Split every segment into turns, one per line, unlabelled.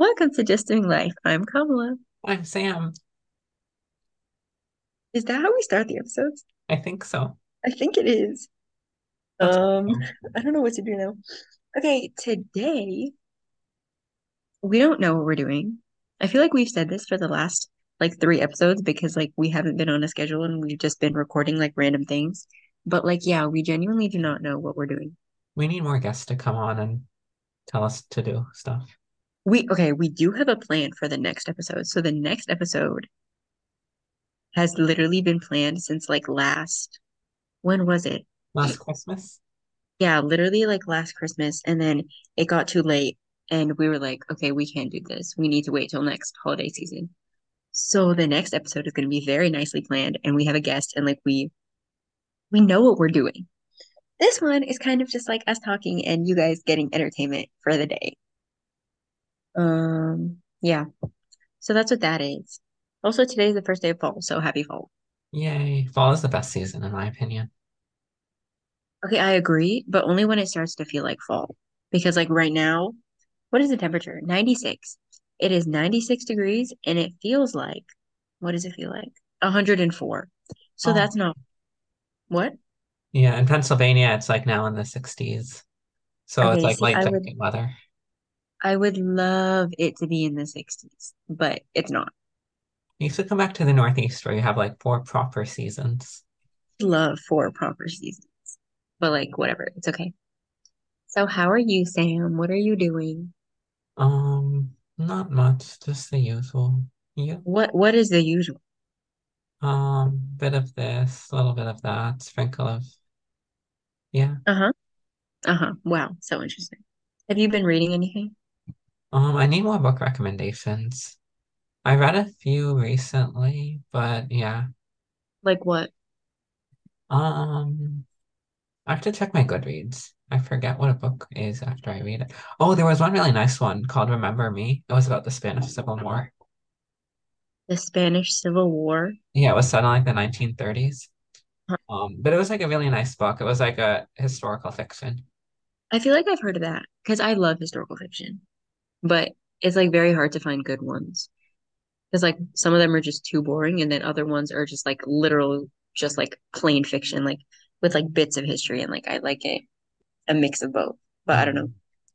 Welcome to Just Doing Life. I'm Kamilah.
I'm Sam.
Is that how we start the episodes?
I think so.
I think it is.
That's
Um,
cool.
I don't know what to do now. Okay, today we don't know what we're doing. I feel like we've said this for the last like three episodes because like we haven't been on a schedule and we've just been recording like random things. But like, yeah, we genuinely do not know what we're doing.
We need more guests to come on and tell us to do stuff.
We okay, we do have a plan for the next episode. So the next episode has literally been planned since like last, when was it?
Last Christmas?
Yeah, literally like last Christmas, and then it got too late, and we were like, okay, we can't do this. We need to wait till next holiday season. So the next episode is going to be very nicely planned, and we have a guest, and like we we know what we're doing. This one is kind of just like us talking and you guys getting entertainment for the day. Um, yeah. So that's what that is. Also, today is the first day of fall, so happy fall.
Yay. Fall is the best season, in my opinion.
Okay, I agree, but only when it starts to feel like fall. Because like right now, what is the temperature? 96. It is 96 degrees and it feels like, what does it feel like? 104. So
Oh,
that's not what?
yeah. In Pennsylvania, it's like now in the 60s. So it's like
see,
late
would
weather.
I would love it to be in the 60s, but it's not.
You should come back to the Northeast where you have like four proper seasons.
Love four proper seasons. But like whatever, it's okay. So how are you, Sam? What are you doing?
Um, not much, just the usual. Yeah.
What what is the usual?
Um, bit of this, a little bit of that, sprinkle of, yeah.
Uh-huh. Uh-huh. Wow, so interesting. Have you been reading anything?
Um, I need more book recommendations. I read a few recently, but yeah.
Like what?
Um, I have to check my Goodreads. I forget what a book is after I read it. Oh, there was one really nice one called Remember Me. It was about the Spanish Civil War.
The Spanish Civil War?
Yeah, it was set in like the 1930s.
Huh.
Um, but it was like a really nice book. It was like a historical fiction.
I feel like I've heard of that because I love historical fiction, but it's like very hard to find good ones because like some of them are just too boring, and then other ones are just like literal, just like plain fiction, like with like bits of history, and like I like it a mix of both. But I don't know.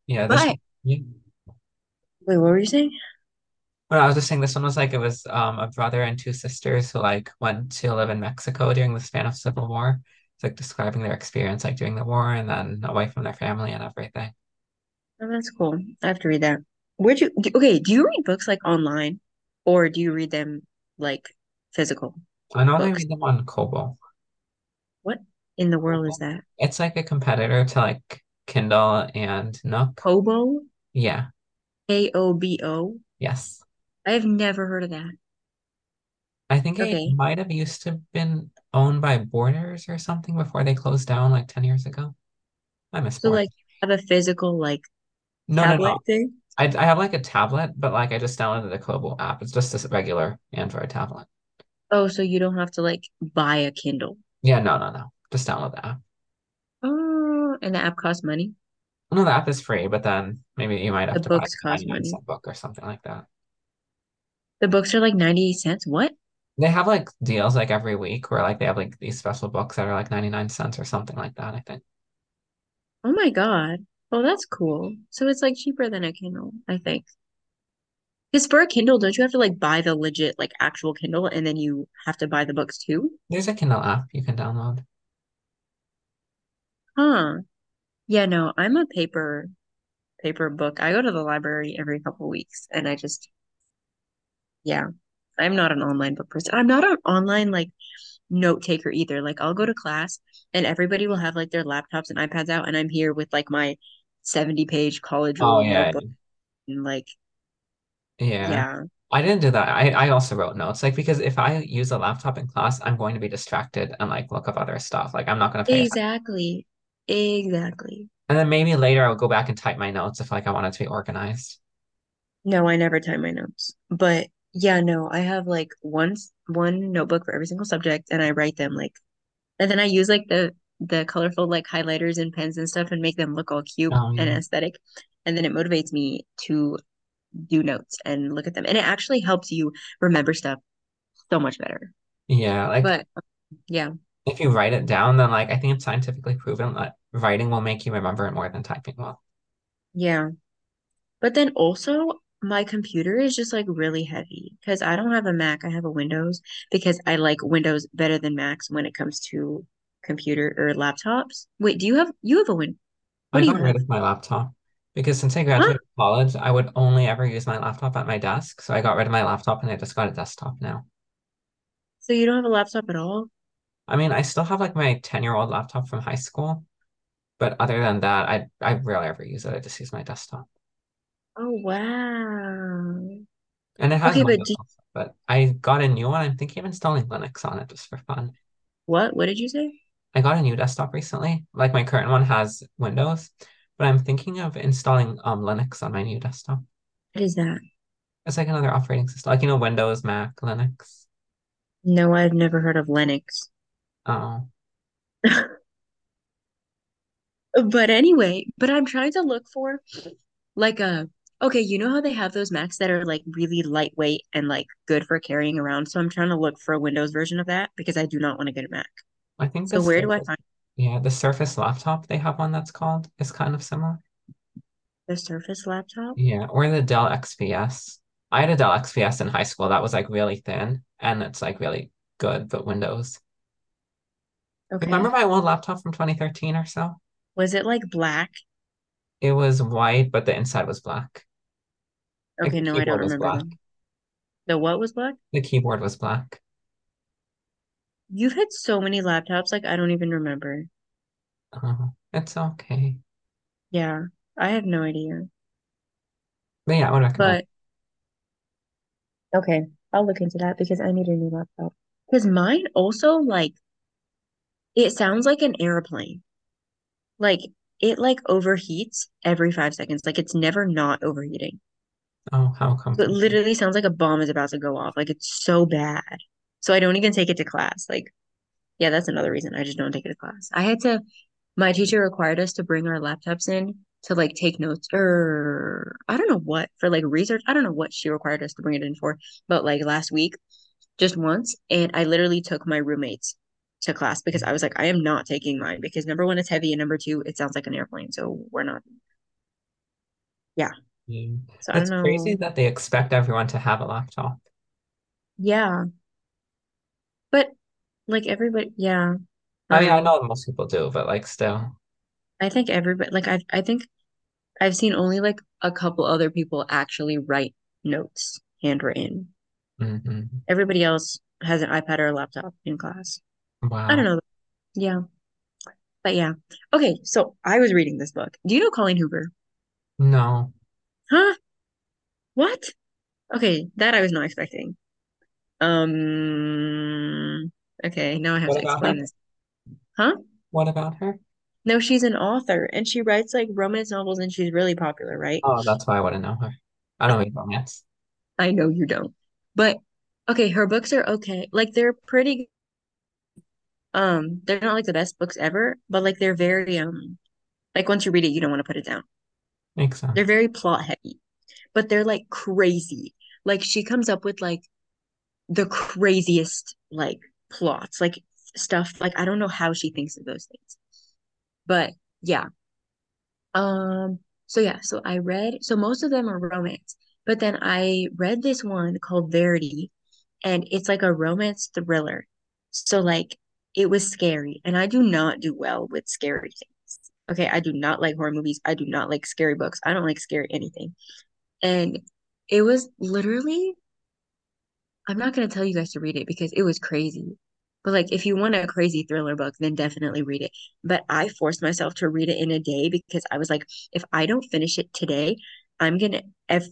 Yeah, this
But
one. Yeah.
wait, what were you saying?
Well, I was just saying this one was like it was um a brother and two sisters who like went to live in Mexico during the Spanish Civil War. It's like describing their experience like during the war and then away from their family and everything.
Oh, that's cool. I have to read that. Where'd you, do, okay, do you read books like online or do you read them like physical
I normally
books?
read them on Kobo.
What in the world is that?
It's like a competitor to like Kindle and Nook.
Kobo?
Yeah,
K-O-B-O?
yes.
I've never heard of that.
I think it might have used to been owned by Borders or something before they closed down like 10 years ago. I miss
So like have a physical like
No, no,
tablet
no.
thing?
I, I have like a tablet, but like I just downloaded the Kobo app. It's just a regular Android tablet.
Oh, so you don't have to like buy a Kindle.
Yeah, no, no, no. Just download the app.
Oh, and the app costs money.
No, the app is free, but then maybe you might
The
have to buy
books
a
cost money.
book or something like that.
The books are like 98 cents. What?
They have like deals like every week where like they have like these special books that are like 99 cents or something like that, I think.
Oh my God. Oh, that's cool. So it's like cheaper than a Kindle, I think. Because for a Kindle, don't you have to like buy the legit, like actual Kindle and then you have to buy the books too?
There's a Kindle app you can download.
Huh. Yeah, no, I'm a paper paper book. I go to the library every couple weeks and I just yeah, I'm not an online book person. I'm not an online like note taker either. Like I'll go to class and everybody will have like their laptops and iPads out and I'm here with like my 70 page college
Oh yeah.
notebook and like
Yeah.
yeah.
I didn't do that. I, I also wrote notes. Like because if I use a laptop in class, I'm going to be distracted and like look up other stuff. Like I'm not going to pay attention.
Exactly. Exactly.
And then maybe later I'll go back and type my notes if like I want it to be organized.
No, I never type my notes. But yeah, no, I have like one one notebook for every single subject and I write them like and then I use like the the colorful like highlighters and pens and stuff and make them look all cute
Oh
and aesthetic. And then it motivates me to do notes and look at them. And it actually helps you remember stuff so much better.
Yeah, like
But yeah,
if you write it down, then like I think it's scientifically proven that writing will make you remember it more than typing will.
yeah. But then also my computer is just like really heavy because I don't have a Mac, I have a Windows because I like Windows better than Macs when it comes to computer or laptops. Wait, do you have you have a Win?
I got rid
have?
of my laptop because since I
Huh?
graduated college, I would only ever use my laptop at my desk. So I got rid of my laptop and I just got a desktop now.
So you don't have a laptop at all?
I mean, I still have like my 10-year-old laptop from high school, but other than that, I I rarely ever use it. I just use my desktop.
Oh wow.
And it has
Okay, but do,
but I got a new one. I'm thinking of installing Linux on it just for fun.
what? What did you say?
I got a new desktop recently. Like my current one has Windows, but I'm thinking of installing um Linux on my new desktop.
What is that?
It's like another operating system, like you know, Windows, Mac, Linux.
No, I've never heard of Linux.
Oh,
But anyway, but I'm trying to look for like a okay, you know how they have those Macs that are like really lightweight and like good for carrying around. So I'm trying to look for a Windows version of that because I do not want to get a Mac.
I think
So where do I find
yeah, the Surface laptop they have one that's called is kind of similar.
the Surface laptop?
Yeah, or the Dell XPS. I had a Dell XPS in high school that was like really thin and it's like really good, but Windows.
Okay.
Remember my old laptop from 2013 or so?
Was it like black?
It was white, but the inside was black.
Okay, no, I don't remember
black.
The what was black?
The keyboard was black.
You've had so many laptops, like I don't even remember.
Uh, it's okay.
Yeah, I have no idea.
But yeah, I would recommend.
But okay, I'll look into that because I need a new laptop. Because mine also like it sounds like an airplane. Like it like overheats every five seconds. Like it's never not overheating.
Oh, how
So it literally sounds like a bomb is about to go off. Like it's so bad. So I don't even take it to class. Like, yeah, that's another reason I just don't take it to class. I had to, my teacher required us to bring our laptops in to like take notes or I don't know what for like research. I don't know what she required us to bring it in for, but like last week, just once, and I literally took my roommates to class because I was like, I am not taking mine because number one, it's heavy, and number two, it sounds like an airplane. So we're not, yeah.
Yeah.
So
It's crazy that they expect everyone to have a laptop.
Yeah. Like everybody, yeah. I
mean, I
know.
most people do, but like still.
I think everybody like I I think I've seen only like a couple other people actually write notes handwritten.
hmm
Everybody else has an iPad or a laptop in class. Wow. I don't know. Yeah. But yeah. Okay, so I was reading this book. Do you know Colleen Hoover?
No.
Huh? What? Okay, that I was not expecting. Um, okay, now I have
What
to
about her?
explain this. Huh?
What about her?
No, she's an author and she writes like romance novels and she's really popular, right?
Oh, that's why I wouldn't know her. I don't read romance.
I know you don't. But okay, her books are okay. Like they're pretty um they're not like the best books ever, but like they're very um like once you read it, you don't want to put it down.
Makes sense.
They're very plot heavy, but they're like crazy. Like she comes up with like the craziest like plots, like stuff like I don't know how she thinks of those things. But yeah. Um so yeah, so I read so most of them are romance, but then I read this one called Verity and it's like a romance thriller. So like it was scary, and I do not do well with scary things. Okay, I do not like horror movies. I do not like scary books. I don't like scary anything. And it was literally, I'm not gonna tell you guys to read it because it was crazy. But like if you want a crazy thriller book, then definitely read it. But I forced myself to read it in a day because I was like, if I don't finish it today, I'm gonna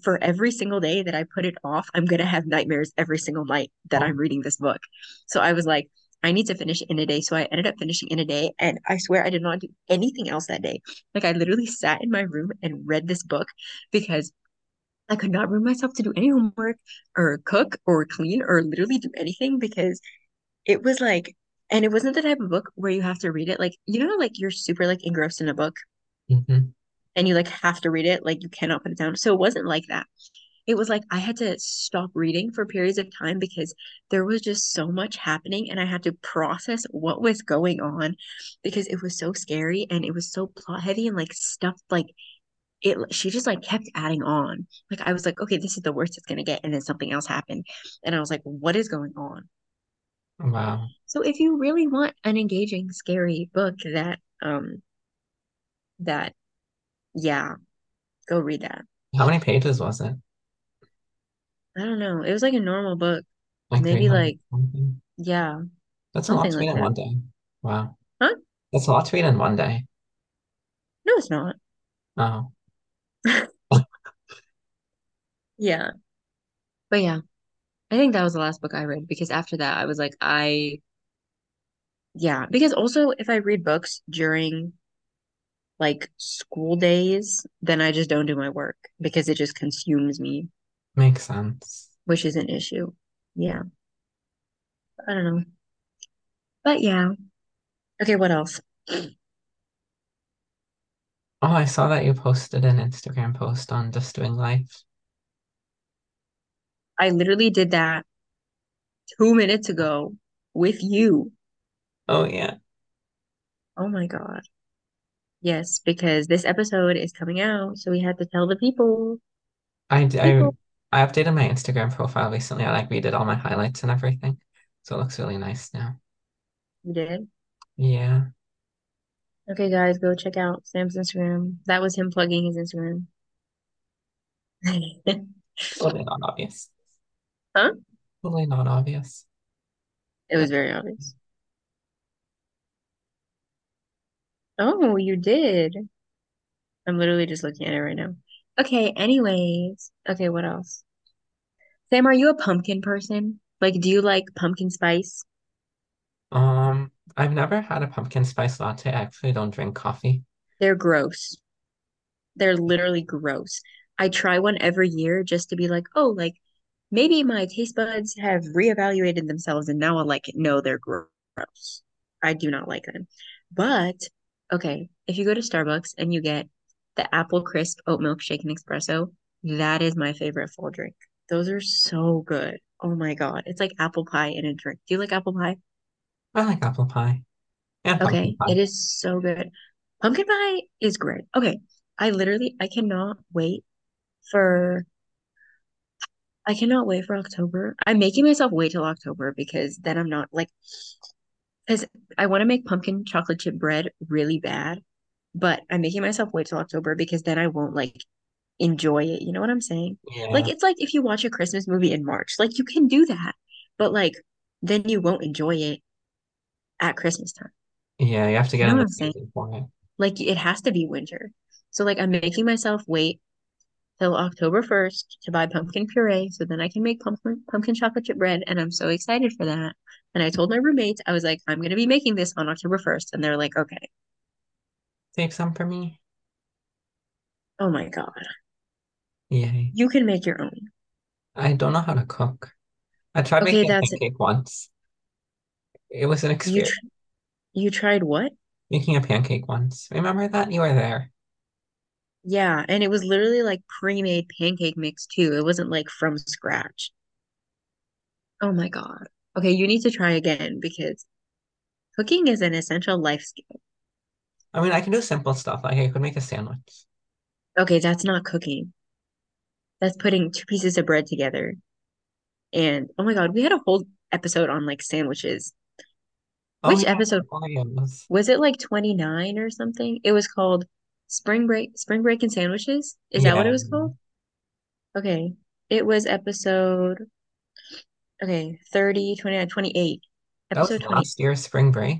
for every single day that I put it off, I'm gonna have nightmares every single night that I'm reading this book. So I was like, I need to finish it in a day. So I ended up finishing in a day, and I swear I did not do anything else that day. Like I literally sat in my room and read this book because I could not bring myself to do any homework or cook or clean or literally do anything because it was like, and it wasn't the type of book where you have to read it. Like, you know, like you're super like engrossed in a book
hmm
and you like have to read it, like you cannot put it down. So it wasn't like that. it was like I had to stop reading for periods of time because there was just so much happening and I had to process what was going on because it was so scary and it was so plot heavy and like stuff like it she just like kept adding on. Like I was like, okay, this is the worst it's gonna get, and then something else happened. And I was like, what is going on?
Wow.
So if you really want an engaging, scary book that um that yeah, go read that.
How many pages was it?
I don't know. It was like a normal book.
Like
Maybe like
something?
yeah,
That's a lot to read
like
in
that.
one day. Wow.
Huh?
That's a lot to read in one day.
No, it's not.
Oh.
Yeah. But yeah, I think that was the last book I read because after that I was like I yeah, because also if I read books during like school days, then I just don't do my work because it just consumes me,
Makes sense.
which is an issue. Yeah. I don't know. But yeah. Okay, what else?
Oh, I saw that you posted an Instagram post on just doing life.
I literally did that two minutes ago with you.
Oh yeah.
Oh my God. Yes, because this episode is coming out, so we had to tell the people.
I, I I updated my Instagram profile recently. I like redid all my highlights and everything. So it looks really nice now.
You did.
Yeah.
Okay, guys, go check out Sam's Instagram. That was him plugging his Instagram.
Totally not obvious.
Huh?
Totally not obvious.
It was very obvious. Oh, you did. I'm literally just looking at it right now. Okay, anyways. Okay, what else? Sam, are you a pumpkin person? Like, do you like pumpkin spice?
Um, I've never had a pumpkin spice latte. I actually don't drink coffee.
They're gross. They're literally gross. I try one every year just to be like, oh, like maybe my taste buds have reevaluated themselves and now I'm like, no, they're gross. I do not like them. But okay, if you go to Starbucks and you get the apple crisp oat milk shaken espresso, that is my favorite fall drink. Those are so good. Oh my God. It's like apple pie in a drink. Do you like apple pie?
I like apple pie and
Okay,
pie.
it is so good. Pumpkin pie is great. Okay, I literally I cannot wait for I cannot wait for October. I'm making myself wait till October because then I'm not like because I want to make pumpkin chocolate chip bread really bad, but I'm making myself wait till October because then I won't like enjoy it. You know what I'm saying? Like it's like if you watch a Christmas movie in March, like you can do that, but like then you won't enjoy it at Christmas time.
Yeah, you have to
You
get
know
in the season for it.
Like it has to be winter. So like I'm making myself wait till October 1st to buy pumpkin puree so then I can make pumpkin pumpkin chocolate chip bread and I'm so excited for that. And I told my roommates, I was like, I'm gonna be making this on October 1st. And they're like, okay.
Save some for me.
Oh my God.
Yay.
You can make your own.
I don't know how to cook. I tried
Okay,
making a
it.
once. It was an
You
experience.
tr you tried what?
Making a pancake once. Remember that? You were there.
Yeah, and it was literally like pre-made pancake mix too. It wasn't like from scratch. Oh my God. Okay, you need to try again because cooking is an essential life skill.
I mean, I can do simple stuff. Like I could make a sandwich.
Okay, that's not cooking. That's putting two pieces of bread together. And oh my God, we had a whole episode on like sandwiches.
Oh
Which
yeah,
episode oh,
Oreos.
was it like 29 or something? It was called Spring Break, Spring Break and Sandwiches. Is that what it was called? Okay. It was episode, okay, 30, 29, 28.
That was
Episode 20.
last year's spring break.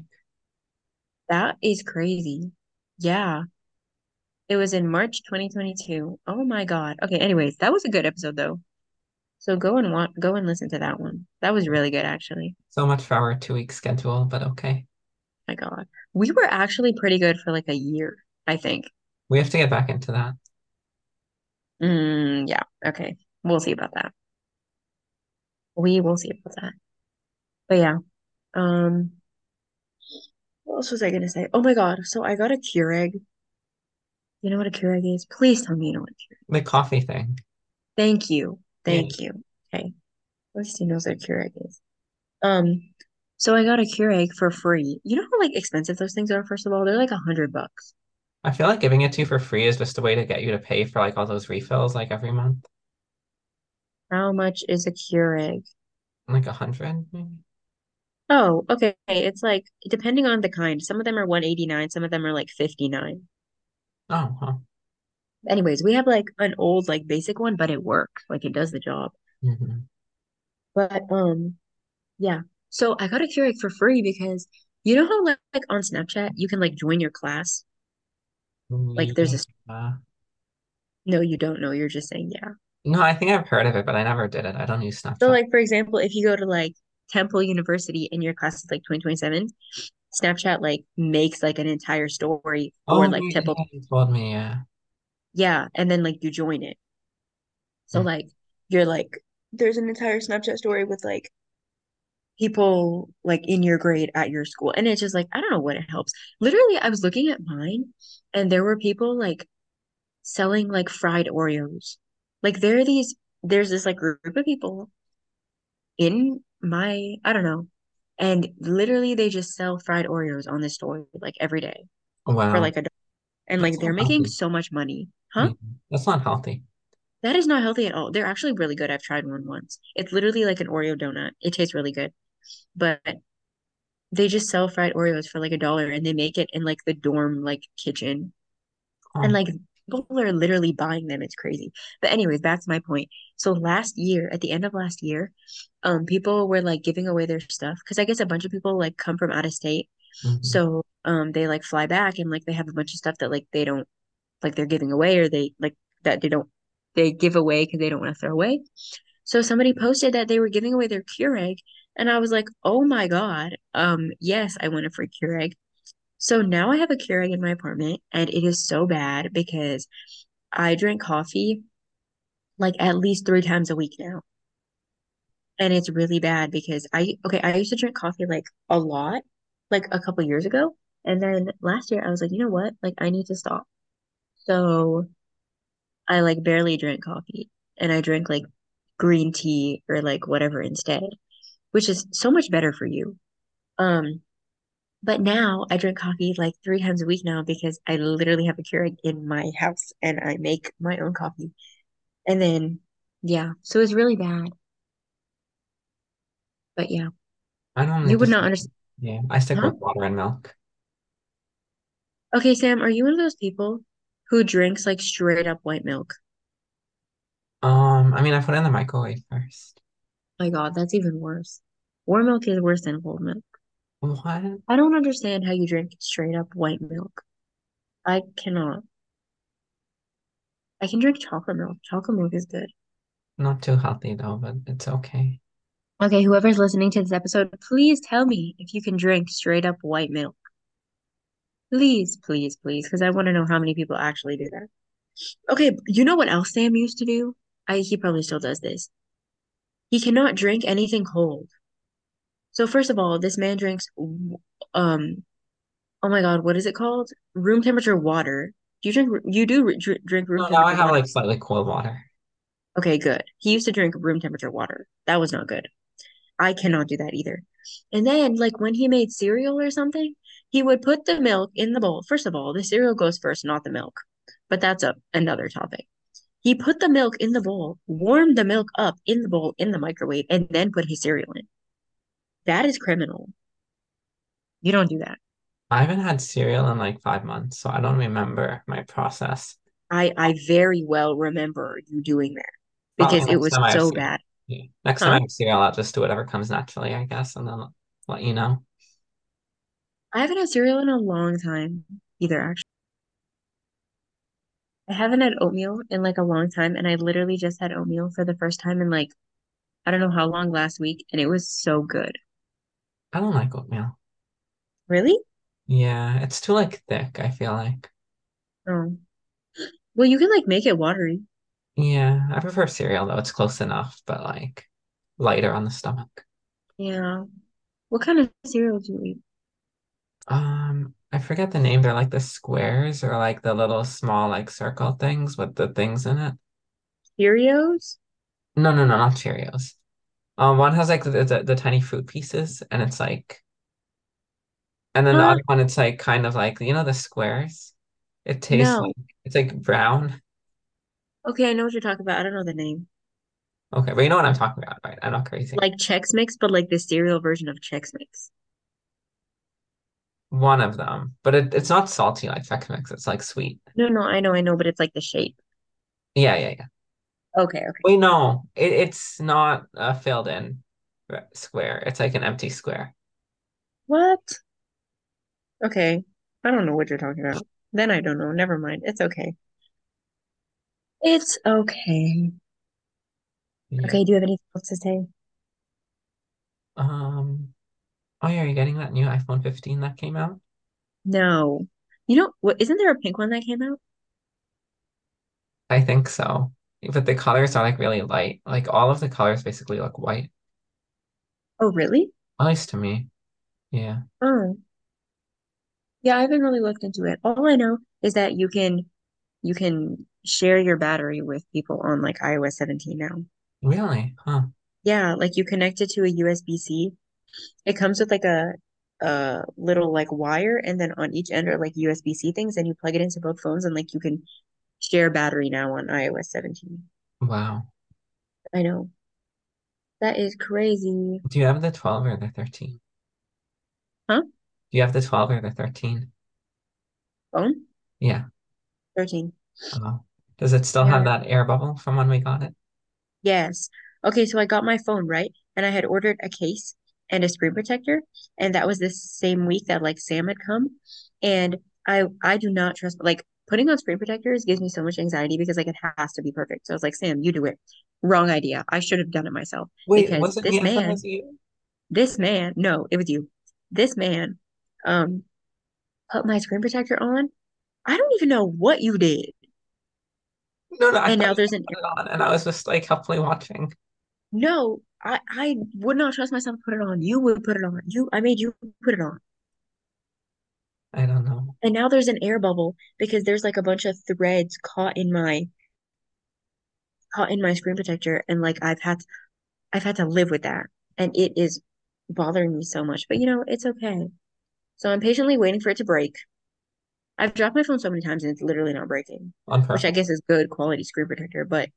That is crazy. Yeah. It was in March 2022. Oh my God. Okay, anyways, that was a good episode though. So go and want go and listen to that one. That was really good actually.
So much for our two week schedule, but okay.
My God. We were actually pretty good for like a year, I think.
We have to get back into that.
Mm, yeah. Okay. We'll see about that. We will see about that. But yeah. Um, what else was I gonna say? Oh my God. So I got a Keurig. You know what a Keurig is? Please tell me you know what a Keurig.
The coffee thing.
Thank you.
Yeah.
Thank you. Okay. At least he knows what a Keurig is. Um, so I got a Keurig for free. You know how like expensive those things are, first of all? They're like a hundred bucks.
I feel like giving it to you for free is just a way to get you to pay for like all those refills like every month.
How much is a Keurig?
Like a hundred, maybe.
Oh, okay. It's like depending on the kind. Some of them are 189, some of them are like 59.
Oh, huh.
Anyways, we have like an old like basic one, but it works. Like it does the job.
hmm
But um yeah. So I got a Keurig for free because you know how like, like on Snapchat you can like join your class? Like there's a
Yeah.
no, you don't know. You're just saying yeah.
No, I think I've heard of it, but I never did it. I don't use Snapchat.
So like for example, if you go to like Temple University and your class is like 2027, Snapchat like makes like an entire story for
Oh,
like Temple.
you told me, yeah.
Yeah, and then like you join it. So
Mm.
like you're like there's an entire Snapchat story with like people like in your grade at your school. And it's just like I don't know what it helps. Literally, I was looking at mine and there were people like selling like fried Oreos. Like there are these there's this like group of people in my I don't know. And literally they just sell fried Oreos on this store like every day
Wow.
For like a and like
That's
they're
not
making
healthy.
so much money. Huh?
That's not healthy.
That is not healthy at all. They're actually really good. I've tried one once. It's literally like an Oreo donut. It tastes really good. But they just sell fried Oreos for like a dollar and they make it in like the dorm like kitchen. And
Oh.
like people are literally buying them. It's crazy. But anyways, back to my point. So last year, at the end of last year, um, people were like giving away their stuff because I guess a bunch of people like come from out of state.
hmm
So um they like fly back and like they have a bunch of stuff that like they don't like they're giving away or they like that they don't they give away because they don't want to throw away. So somebody posted that they were giving away their Keurig, and I was like, "Oh my God, um, yes, I want a free Keurig." So now I have a Keurig in my apartment, and it is so bad because I drink coffee like at least three times a week now, and it's really bad because I okay, I used to drink coffee like a lot, like a couple years ago, and then last year I was like, you know what, like I need to stop. So I like barely drink coffee, and I drink like green tea or like whatever instead. which is so much better for you. Um, but now I drink coffee like three times a week now because I literally have a Keurig in my house and I make my own coffee. And then, yeah, so it's really bad. But yeah,
I don't
you would not understand.
yeah, I stick
Huh?
with water and milk.
Okay, Sam, are you one of those people who drinks like straight up white milk?
Um, I mean, I put it in the microwave first.
My God, that's even worse. Warm milk is worse than cold milk.
What?
I don't understand how you drink straight up white milk. I cannot. I can drink chocolate milk. Chocolate milk is good.
Not too healthy though, but it's okay.
Okay, whoever's listening to this episode, please tell me if you can drink straight up white milk. Please, please, please, because I want to know how many people actually do that. Okay, you know what else Sam used to do? I he probably still does this. He cannot drink anything cold. So first of all, this man drinks um oh my God, what is it called? Room temperature water. Do you drink you do dr- drink room
No, now I have
water?
like slightly cold water.
Okay, good. He used to drink room temperature water. That was not good. I cannot do that either. And then, like when he made cereal or something, he would put the milk in the bowl. First of all, the cereal goes first, not the milk. But that's a another topic. He put the milk in the bowl, warmed the milk up in the bowl in the microwave, and then put his cereal in. That is criminal. You don't do that.
I haven't had cereal in like five months, so I don't remember my process.
I I very well remember you doing that because it was
time I have
so bad.
Yeah. Next time I have cereal, I'll just do whatever comes naturally, I guess, and then let you know.
I haven't had cereal in a long time either, actually. I haven't had oatmeal in like a long time, and I literally just had oatmeal for the first time in like I don't know how long last week, and it was so good.
I don't like oatmeal.
Really?
Yeah, it's too like thick, I feel like.
Oh. Well, you can like make it watery.
Yeah, I prefer cereal though. It's close enough, but like lighter on the stomach.
Yeah. What kind of cereal do you eat?
Um, I forget the name. They're like the squares or like the little small like circle things with the things in it.
Cheerios?
No, no, no, not Cheerios. Um, one has like the, the, the tiny fruit pieces, and it's like, and then the other one, it's like kind of like you know the squares. It tastes
No.
like it's like brown.
Okay, I know what you're talking about. I don't know the name.
Okay, but you know what I'm talking about, right? I'm not crazy.
Like Chex Mix, but like the cereal version of Chex Mix.
One of them, but it, it's not salty like Chex Mix. It's like sweet.
No, no, I know, I know, but it's like the shape.
Yeah, yeah, yeah.
Okay, okay.
Wait, no, it, it's not a filled in square. It's like an empty square.
What? Okay. I don't know what you're talking about. Then I don't know. Never mind. It's okay. It's okay.
Yeah.
Okay, do you have anything else to say?
Um. Oh yeah, are you getting that new iPhone 15 that came out?
No. You know what? Isn't there a pink one that came out?
I think so. But the colors are like really light. Like all of the colors basically look white.
Oh, really?
At least to me. Yeah.
Oh, yeah, I haven't really looked into it. All I know is that you can you can share your battery with people on like iOS 17 now.
Really? Huh.
Yeah, like you connect it to a USB-C. It comes with like a a little like wire, and then on each end are like USB-C things, and you plug it into both phones, and like you can share battery now on iOS 17.
Wow.
I know. That is crazy.
Do you have the 12 or the 13?
Huh?
Do you have the 12 or the 13?
Phone?
Yeah.
13.
Uh, does it still have that air bubble from when we got it?
Yes. Okay, so I got my phone, right? And I had ordered a case and a screen protector, and that was the same week that like Sam had come. And I I do not trust like putting on screen protectors gives me so much anxiety because like it has to be perfect. So I was like, Sam, you do it. Wrong idea. I should have done it myself
Wait,
because
was it
this
I thought it
man, this man, no, it was you. This man, um, put my screen protector on. I don't even know what you did.
No, no,
And now there's an
on, and I was just like helpfully watching.
no, I I would not trust myself to put it on. You would put it on. You I made you put it on.
I don't know.
And now there's an air bubble because there's like a bunch of threads caught in my caught in my screen protector and like I've had I've had to live with that and it is bothering me so much. But you know, it's okay. So I'm patiently waiting for it to break. I've dropped my phone so many times and it's literally not breaking, which I guess is good quality screen protector, but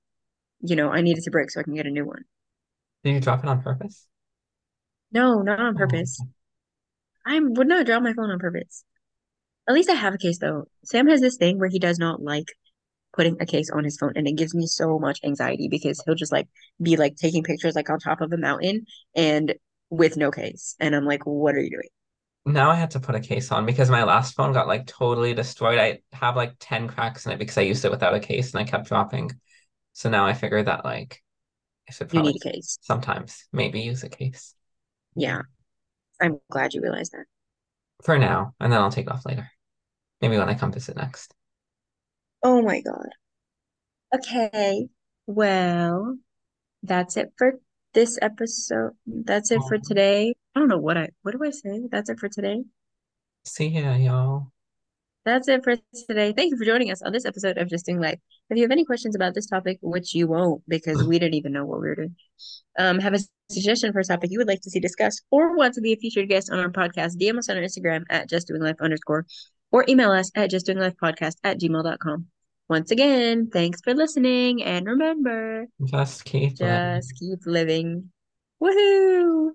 you know, I need it to break so I can get a new one.
Did you drop it on purpose?
No, not on
Oh,
purpose. I would not drop my phone on purpose. At least I have a case though. Sam has this thing where he does not like putting a case on his phone and it gives me so much anxiety because he'll just like be like taking pictures like on top of a mountain and with no case. And I'm like, what are you doing?
Now I had to put a case on because my last phone got like totally destroyed. I have like 10 cracks in it because I used it without a case and I kept dropping. So now I figured that like should
You need a case.
sometimes maybe use a case
Yeah, I'm glad you realized that.
for now, and then I'll take off later. Maybe when I come visit next.
Oh my God. Okay. Well, that's it for this episode. That's it for
Um,
today. I don't know what I what do I say? That's it for today.
See ya, y'all.
That's it for today. Thank you for joining us on this episode of Just Doing Life. If you have any questions about this topic, which you won't because we didn't even know what we were doing, um, have a suggestion for a topic you would like to see discussed or want to be a featured guest on our podcast, DM us on our Instagram at Just Doing Life underscore or email us at Just Doing Life Podcast at gmail.com. Once again, thanks for listening and remember,
Just keep living.
just keep living. Woohoo!